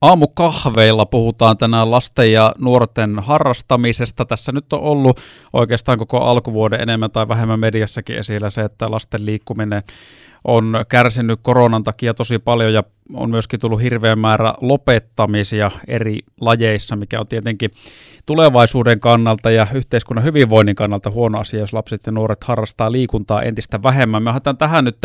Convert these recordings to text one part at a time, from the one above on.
Aamukahveilla puhutaan tänään lasten ja nuorten harrastamisesta. Tässä nyt on ollut oikeastaan koko alkuvuoden enemmän tai vähemmän mediassakin esillä se, että lasten liikkuminen on kärsinyt koronan takia tosi paljon ja on myöskin tullut hirveän määrä lopettamisia eri lajeissa, mikä on tietenkin tulevaisuuden kannalta ja yhteiskunnan hyvinvoinnin kannalta huono asia, jos lapset ja nuoret harrastaa liikuntaa entistä vähemmän. Me otetaan tähän nyt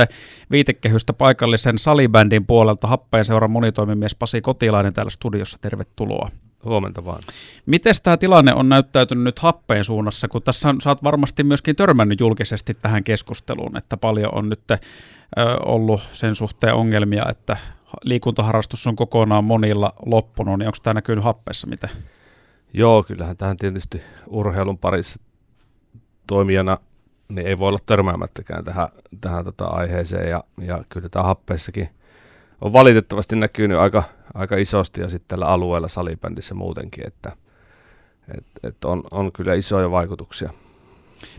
viitekehystä paikallisen salibändin puolelta Happeen seuran monitoimimies Pasi Kotilainen täällä studiossa. Tervetuloa. Huomenta vaan. Miten tämä tilanne on näyttäytynyt nyt happeen suunnassa, kun tässä on, sä oot varmasti myöskin törmännyt julkisesti tähän keskusteluun, että paljon on nyt ö, ollut sen suhteen ongelmia, että liikuntaharrastus on kokonaan monilla loppunut, niin onko tämä näkynyt happeessa miten? Joo, kyllähän tähän tietysti urheilun parissa toimijana niin ei voi olla törmäämättäkään tähän, tähän tota aiheeseen ja, ja kyllä tämä happeessakin on valitettavasti näkynyt aika, aika isosti ja sitten tällä alueella salibändissä muutenkin, että et, et on, on kyllä isoja vaikutuksia.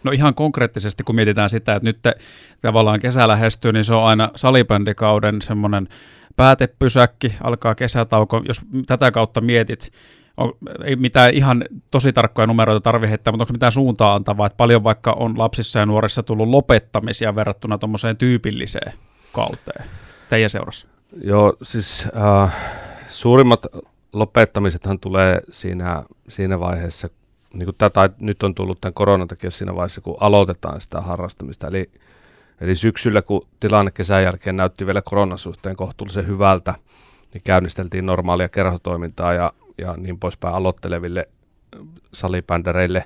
No ihan konkreettisesti, kun mietitään sitä, että nyt tavallaan kesä lähestyy, niin se on aina salibändikauden semmoinen päätepysäkki, alkaa kesätauko. Jos tätä kautta mietit, on, ei mitään ihan tosi tarkkoja numeroita tarvitse heittää, mutta onko mitään suuntaa antavaa, että paljon vaikka on lapsissa ja nuorissa tullut lopettamisia verrattuna tuommoiseen tyypilliseen kauteen teidän seurassa? Joo, siis äh, suurimmat lopettamisethan tulee siinä, siinä vaiheessa, niin kuin tätä nyt on tullut tämän koronan takia siinä vaiheessa, kun aloitetaan sitä harrastamista. Eli, eli syksyllä, kun tilanne kesän jälkeen näytti vielä koronan suhteen kohtuullisen hyvältä, niin käynnisteltiin normaalia kerhotoimintaa ja, ja niin poispäin aloitteleville salibändereille,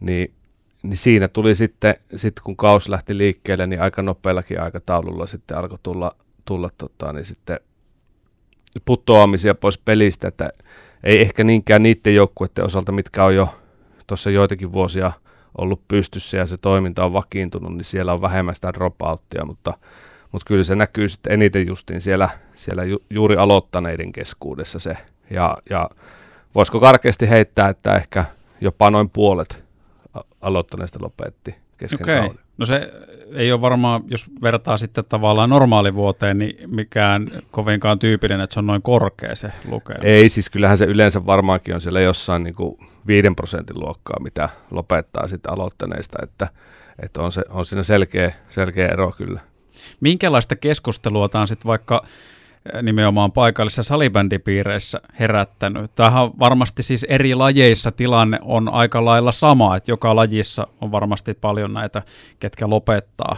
niin, niin siinä tuli sitten, sitten, kun kaus lähti liikkeelle, niin aika nopeallakin aikataululla sitten alkoi tulla tulla tota, niin sitten putoamisia pois pelistä, että ei ehkä niinkään niiden joukkueiden osalta, mitkä on jo tuossa joitakin vuosia ollut pystyssä ja se toiminta on vakiintunut, niin siellä on vähemmän sitä dropouttia, mutta, mutta kyllä se näkyy sitten eniten justiin siellä, siellä ju, juuri aloittaneiden keskuudessa se. Ja, ja voisiko karkeasti heittää, että ehkä jopa noin puolet aloittaneista lopetti kesken okay. kauden. No se ei ole varmaan, jos vertaa sitten tavallaan normaalivuoteen, niin mikään kovinkaan tyypillinen, että se on noin korkea se lukema. Ei, siis kyllähän se yleensä varmaankin on siellä jossain niin kuin 5 prosentin luokkaa, mitä lopettaa sitten aloittaneista, että, että on, se, on siinä selkeä, selkeä ero kyllä. Minkälaista keskustelua tämä on sitten vaikka nimenomaan paikallisissa salibändipiireissä herättänyt. Tämähän on varmasti siis eri lajeissa tilanne on aika lailla sama, että joka lajissa on varmasti paljon näitä, ketkä lopettaa.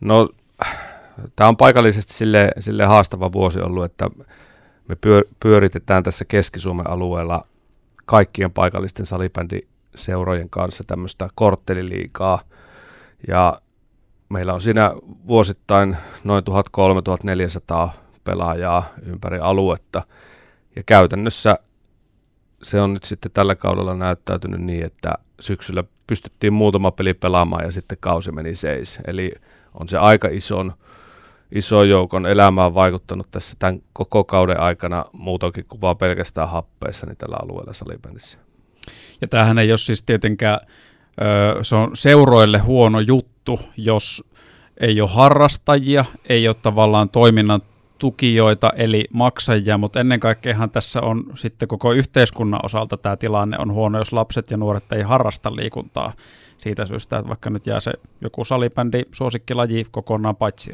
No, tämä on paikallisesti sille, sille haastava vuosi ollut, että me pyöritetään tässä Keski-Suomen alueella kaikkien paikallisten salibändiseurojen kanssa tämmöistä kortteliliikaa. Ja meillä on siinä vuosittain noin 1300-1400 pelaajaa ympäri aluetta. Ja käytännössä se on nyt sitten tällä kaudella näyttäytynyt niin, että syksyllä pystyttiin muutama peli pelaamaan ja sitten kausi meni seis. Eli on se aika ison, iso joukon elämään vaikuttanut tässä tämän koko kauden aikana muutokin kuin vaan pelkästään happeissa niin tällä alueella salibändissä. Ja tämähän ei ole siis tietenkään, se on seuroille huono juttu, jos ei ole harrastajia, ei ole tavallaan toiminnan tukijoita eli maksajia, mutta ennen kaikkeahan tässä on sitten koko yhteiskunnan osalta tämä tilanne on huono, jos lapset ja nuoret ei harrasta liikuntaa siitä syystä, että vaikka nyt jää se joku salibändi suosikkilaji kokonaan paitsi.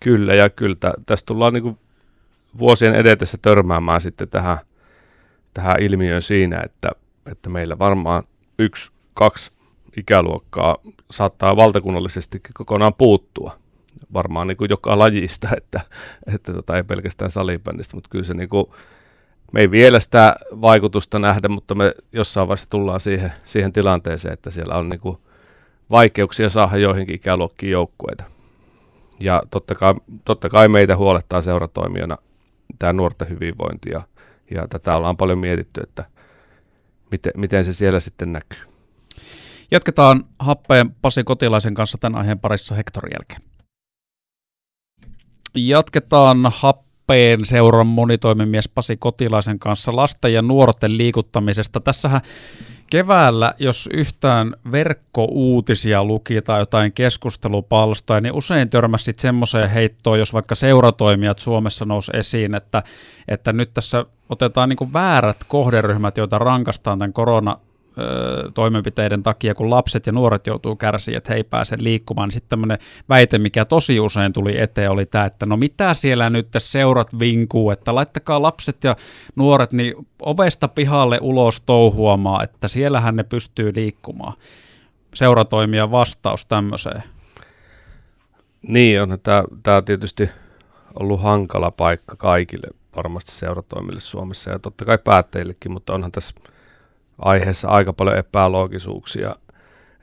Kyllä, ja kyllä tässä tullaan niin vuosien edetessä törmäämään sitten tähän, tähän ilmiöön siinä, että, että meillä varmaan yksi, kaksi ikäluokkaa saattaa valtakunnallisesti kokonaan puuttua. Varmaan niin kuin joka lajista, että, että tota, ei pelkästään salibändistä, mutta kyllä se niin kuin, me ei vielä sitä vaikutusta nähdä, mutta me jossain vaiheessa tullaan siihen, siihen tilanteeseen, että siellä on niin kuin vaikeuksia saada joihinkin ikäluokkiin joukkueita. Ja totta kai, totta kai meitä huolettaa seuratoimijana tämä nuorten hyvinvointi ja, ja tätä ollaan paljon mietitty, että miten, miten se siellä sitten näkyy. Jatketaan happeen Pasi Kotilaisen kanssa tämän aiheen parissa hektorin jälkeen. Jatketaan happeen seuran monitoimimies Pasi Kotilaisen kanssa lasten ja nuorten liikuttamisesta. Tässähän keväällä, jos yhtään verkkouutisia luki tai jotain keskustelupalstoja, niin usein törmäsit semmoiseen heittoon, jos vaikka seuratoimijat Suomessa nousi esiin, että, että nyt tässä otetaan niin väärät kohderyhmät, joita rankastaan tämän korona toimenpiteiden takia, kun lapset ja nuoret joutuu kärsiä, että he ei pääse liikkumaan, sitten tämmöinen väite, mikä tosi usein tuli eteen, oli tämä, että no mitä siellä nyt seurat vinkuu, että laittakaa lapset ja nuoret niin ovesta pihalle ulos touhuamaan, että siellähän ne pystyy liikkumaan. Seuratoimia vastaus tämmöiseen. Niin on, tämä, tämä tietysti ollut hankala paikka kaikille varmasti seuratoimille Suomessa ja totta kai päättäjillekin, mutta onhan tässä aiheessa aika paljon epäloogisuuksia,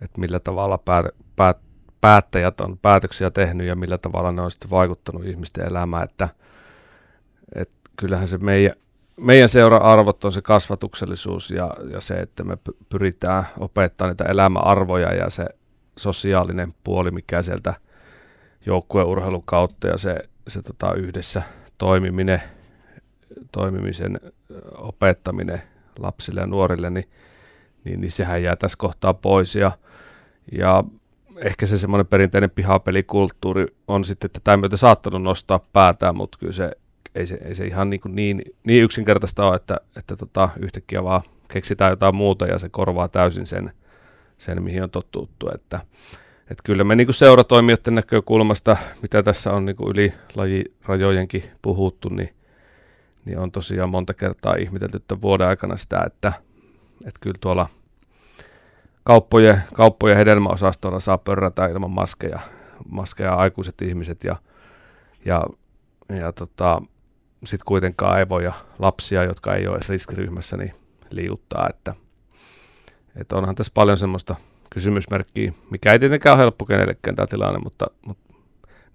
että millä tavalla päät, päät, päättäjät on päätöksiä tehnyt ja millä tavalla ne on sitten vaikuttanut ihmisten elämään, että, että kyllähän se meidän, meidän seura-arvot on se kasvatuksellisuus ja, ja se, että me pyritään opettaa niitä elämäarvoja ja se sosiaalinen puoli, mikä sieltä joukkueurheilun kautta ja se, se tota yhdessä toimiminen, toimimisen opettaminen lapsille ja nuorille, niin, niin, niin sehän jää tässä kohtaa pois. Ja, ja ehkä se semmoinen perinteinen pihapelikulttuuri on sitten tätä myötä saattanut nostaa päätään, mutta kyllä se ei se, ei se ihan niin, niin, niin yksinkertaista ole, että, että tota, yhtäkkiä vaan keksitään jotain muuta ja se korvaa täysin sen, sen mihin on totuttu. Että, että kyllä me niin seuratoimijoiden näkökulmasta, mitä tässä on niin yli lajirajojenkin puhuttu, niin niin on tosiaan monta kertaa ihmetelty tämän vuoden aikana sitä, että, että kyllä tuolla kauppojen, kauppojen hedelmäosastolla saa pörrätä ilman maskeja, maskeja aikuiset ihmiset ja, ja, ja tota, sitten kuitenkaan ei voi lapsia, jotka ei ole riskiryhmässä, niin liuttaa, että, että onhan tässä paljon semmoista kysymysmerkkiä, mikä ei tietenkään ole helppo kenellekään tämä tilanne, mutta, mutta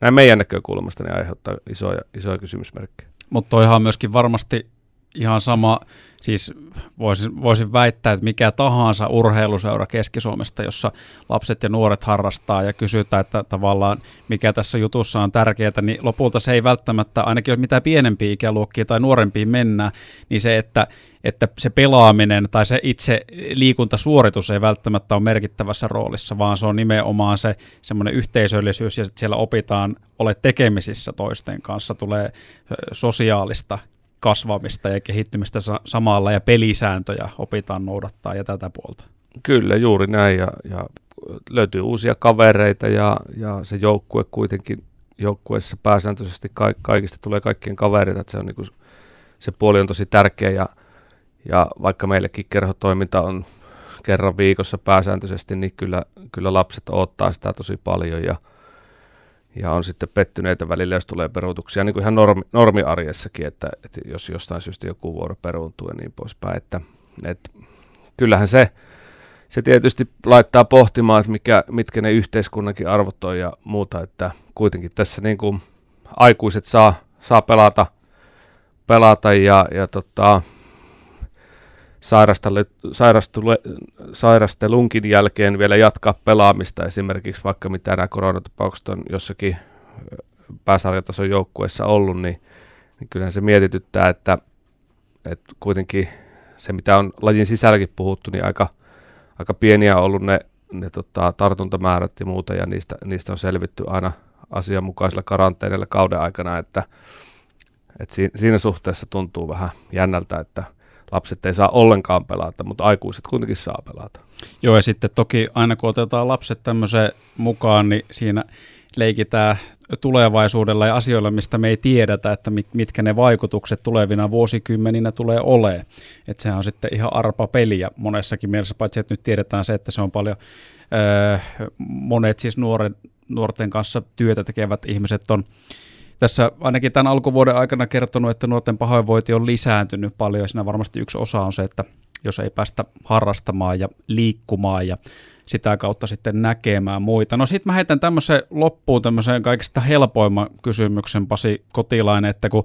näin meidän näkökulmasta ne aiheuttaa isoja, isoja kysymysmerkkejä. Mutta toihan on myöskin varmasti ihan sama, siis voisin, voisin väittää, että mikä tahansa urheiluseura Keski-Suomesta, jossa lapset ja nuoret harrastaa ja kysytään, että tavallaan mikä tässä jutussa on tärkeää, niin lopulta se ei välttämättä, ainakin jos mitä pienempiä ikäluokkia tai nuorempiin mennään, niin se, että, että se pelaaminen tai se itse liikuntasuoritus ei välttämättä ole merkittävässä roolissa, vaan se on nimenomaan se semmoinen yhteisöllisyys ja siellä opitaan ole tekemisissä toisten kanssa, tulee sosiaalista kasvamista ja kehittymistä samalla ja pelisääntöjä opitaan noudattaa ja tätä puolta. Kyllä, juuri näin ja, ja löytyy uusia kavereita ja, ja se joukkue kuitenkin joukkueessa pääsääntöisesti ka- kaikista tulee kaikkien kavereita, että se, on niinku, se puoli on tosi tärkeä ja, ja vaikka meillekin kerhotoiminta on kerran viikossa pääsääntöisesti, niin kyllä, kyllä lapset odottaa sitä tosi paljon ja, ja on sitten pettyneitä välillä, jos tulee peruutuksia, niin kuin ihan normi, normiarjessakin, että, että jos jostain syystä joku vuoro peruuntuu ja niin poispäin. Että, että kyllähän se, se tietysti laittaa pohtimaan, että mikä, mitkä ne yhteiskunnankin arvot on ja muuta, että kuitenkin tässä niin kuin aikuiset saa, saa pelata, pelata ja, ja tota, sairastelunkin jälkeen vielä jatkaa pelaamista. Esimerkiksi vaikka mitä nämä koronatapaukset on jossakin pääsarjatason joukkueessa ollut, niin, niin kyllähän se mietityttää, että, että kuitenkin se, mitä on lajin sisälläkin puhuttu, niin aika, aika pieniä on ollut ne, ne tota, tartuntamäärät ja muuta, ja niistä, niistä on selvitty aina asianmukaisella karanteenilla kauden aikana, että, että siinä suhteessa tuntuu vähän jännältä, että – lapset ei saa ollenkaan pelata, mutta aikuiset kuitenkin saa pelata. Joo, ja sitten toki aina kun otetaan lapset tämmöiseen mukaan, niin siinä leikitään tulevaisuudella ja asioilla, mistä me ei tiedetä, että mitkä ne vaikutukset tulevina vuosikymmeninä tulee olemaan. Että sehän on sitten ihan arpa peliä monessakin mielessä, paitsi että nyt tiedetään se, että se on paljon, öö, monet siis nuoren, nuorten kanssa työtä tekevät ihmiset on tässä ainakin tämän alkuvuoden aikana kertonut, että nuorten pahoinvointi on lisääntynyt paljon ja siinä varmasti yksi osa on se, että jos ei päästä harrastamaan ja liikkumaan ja sitä kautta sitten näkemään muita. No sitten mä heitän tämmöisen loppuun tämmöisen kaikista helpoimman kysymyksen Pasi Kotilainen, että kun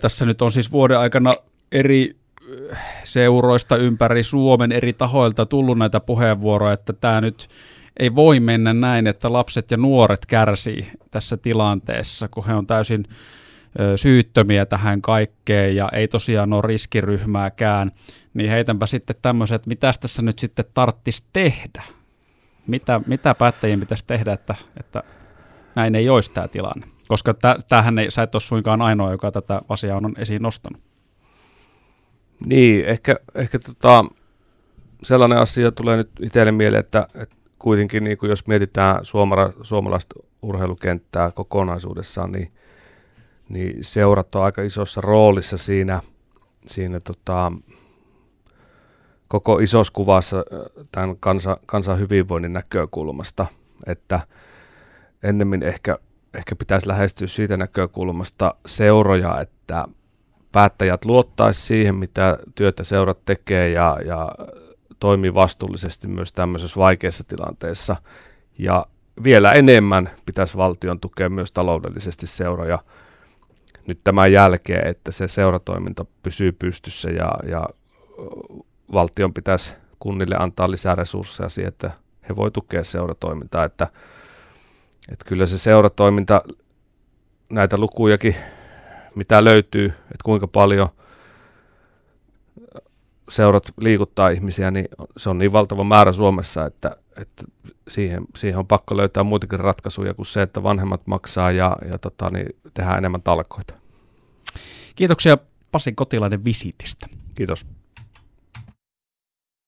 tässä nyt on siis vuoden aikana eri seuroista ympäri Suomen eri tahoilta tullut näitä puheenvuoroja, että tämä nyt ei voi mennä näin, että lapset ja nuoret kärsii tässä tilanteessa, kun he on täysin syyttömiä tähän kaikkeen ja ei tosiaan ole riskiryhmääkään, niin heitänpä sitten tämmöiset, että mitä tässä nyt sitten tarttisi tehdä? Mitä, mitä päättäjien pitäisi tehdä, että, että näin ei olisi tämä tilanne? Koska tämähän ei, sä et ole suinkaan ainoa, joka tätä asiaa on esiin nostanut. Niin, ehkä, ehkä tota, sellainen asia tulee nyt itselle mieleen, että, että kuitenkin niin kuin jos mietitään suomala, suomalaista urheilukenttää kokonaisuudessaan, niin, niin seurat on aika isossa roolissa siinä, siinä tota, koko isossa kuvassa tämän kansa, kansan hyvinvoinnin näkökulmasta, että ennemmin ehkä, ehkä pitäisi lähestyä siitä näkökulmasta seuroja, että päättäjät luottaisi siihen, mitä työtä seurat tekee ja, ja toimii vastuullisesti myös tämmöisessä vaikeassa tilanteessa. Ja vielä enemmän pitäisi valtion tukea myös taloudellisesti seuroja nyt tämän jälkeen, että se seuratoiminta pysyy pystyssä ja, ja valtion pitäisi kunnille antaa lisää resursseja siihen, että he voi tukea seuratoimintaa, että, että kyllä se seuratoiminta, näitä lukujakin, mitä löytyy, että kuinka paljon seurat liikuttaa ihmisiä, niin se on niin valtava määrä Suomessa, että, että siihen, siihen on pakko löytää muitakin ratkaisuja kuin se, että vanhemmat maksaa ja, ja tota, niin tehdään enemmän talkoita. Kiitoksia Pasi Kotilainen visitistä. Kiitos.